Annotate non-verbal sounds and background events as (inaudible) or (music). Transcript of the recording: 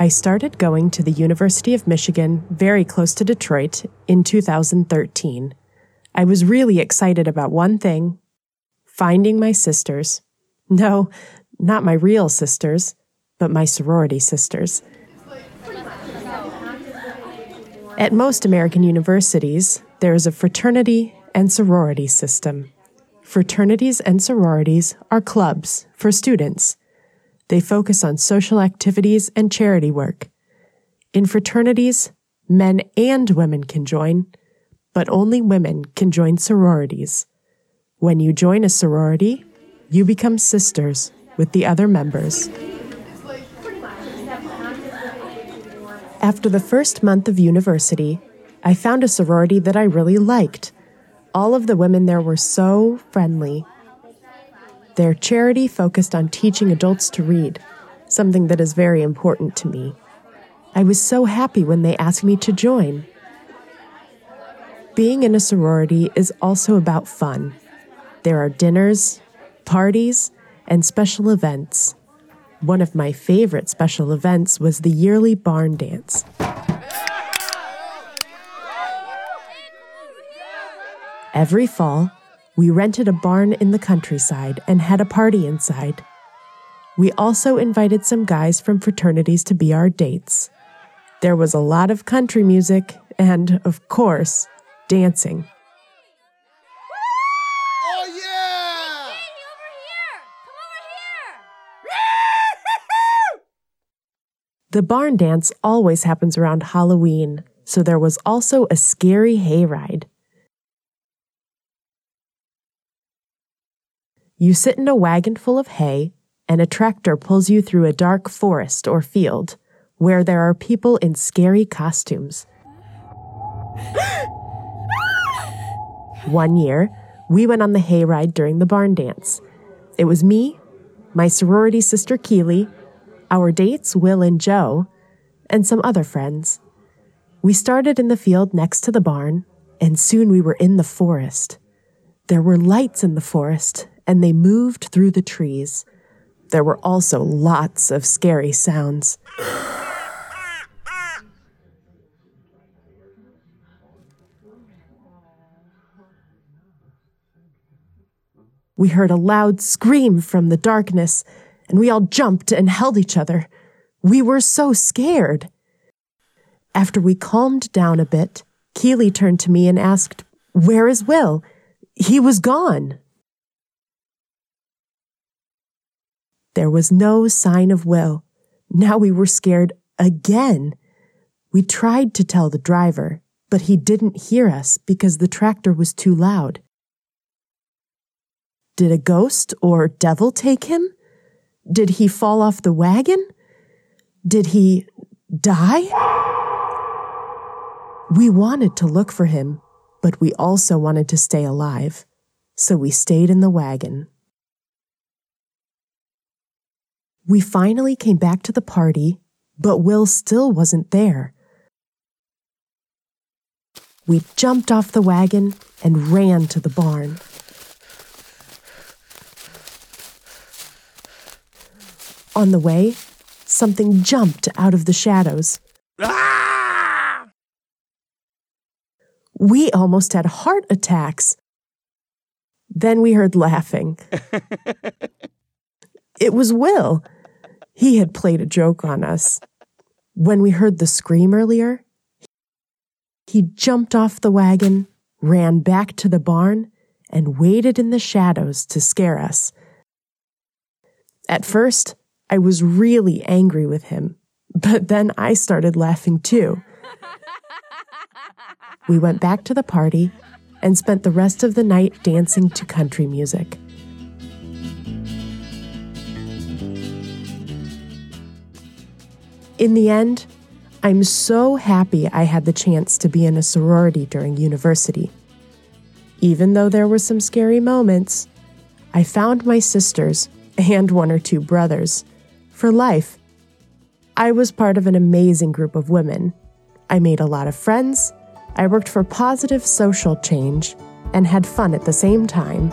I started going to the University of Michigan, very close to Detroit, in 2013. I was really excited about one thing finding my sisters. No, not my real sisters, but my sorority sisters. At most American universities, there is a fraternity and sorority system. Fraternities and sororities are clubs for students. They focus on social activities and charity work. In fraternities, men and women can join, but only women can join sororities. When you join a sorority, you become sisters with the other members. After the first month of university, I found a sorority that I really liked. All of the women there were so friendly. Their charity focused on teaching adults to read, something that is very important to me. I was so happy when they asked me to join. Being in a sorority is also about fun. There are dinners, parties, and special events. One of my favorite special events was the yearly barn dance. Every fall, we rented a barn in the countryside and had a party inside. We also invited some guys from fraternities to be our dates. There was a lot of country music and, of course, dancing. Oh, the barn dance always happens around Halloween, so there was also a scary hayride. You sit in a wagon full of hay, and a tractor pulls you through a dark forest or field where there are people in scary costumes. One year, we went on the hayride during the barn dance. It was me, my sorority sister Keely, our dates, Will and Joe, and some other friends. We started in the field next to the barn, and soon we were in the forest. There were lights in the forest, and they moved through the trees. There were also lots of scary sounds. We heard a loud scream from the darkness and we all jumped and held each other. We were so scared. After we calmed down a bit, Keeley turned to me and asked, Where is Will? He was gone. There was no sign of Will. Now we were scared again. We tried to tell the driver, but he didn't hear us because the tractor was too loud. Did a ghost or devil take him? Did he fall off the wagon? Did he die? We wanted to look for him, but we also wanted to stay alive, so we stayed in the wagon. We finally came back to the party, but Will still wasn't there. We jumped off the wagon and ran to the barn. On the way, something jumped out of the shadows. Ah! We almost had heart attacks. Then we heard laughing. (laughs) it was Will. He had played a joke on us. When we heard the scream earlier, he jumped off the wagon, ran back to the barn, and waited in the shadows to scare us. At first, I was really angry with him, but then I started laughing too. We went back to the party and spent the rest of the night dancing to country music. In the end, I'm so happy I had the chance to be in a sorority during university. Even though there were some scary moments, I found my sisters and one or two brothers for life. I was part of an amazing group of women. I made a lot of friends, I worked for positive social change, and had fun at the same time.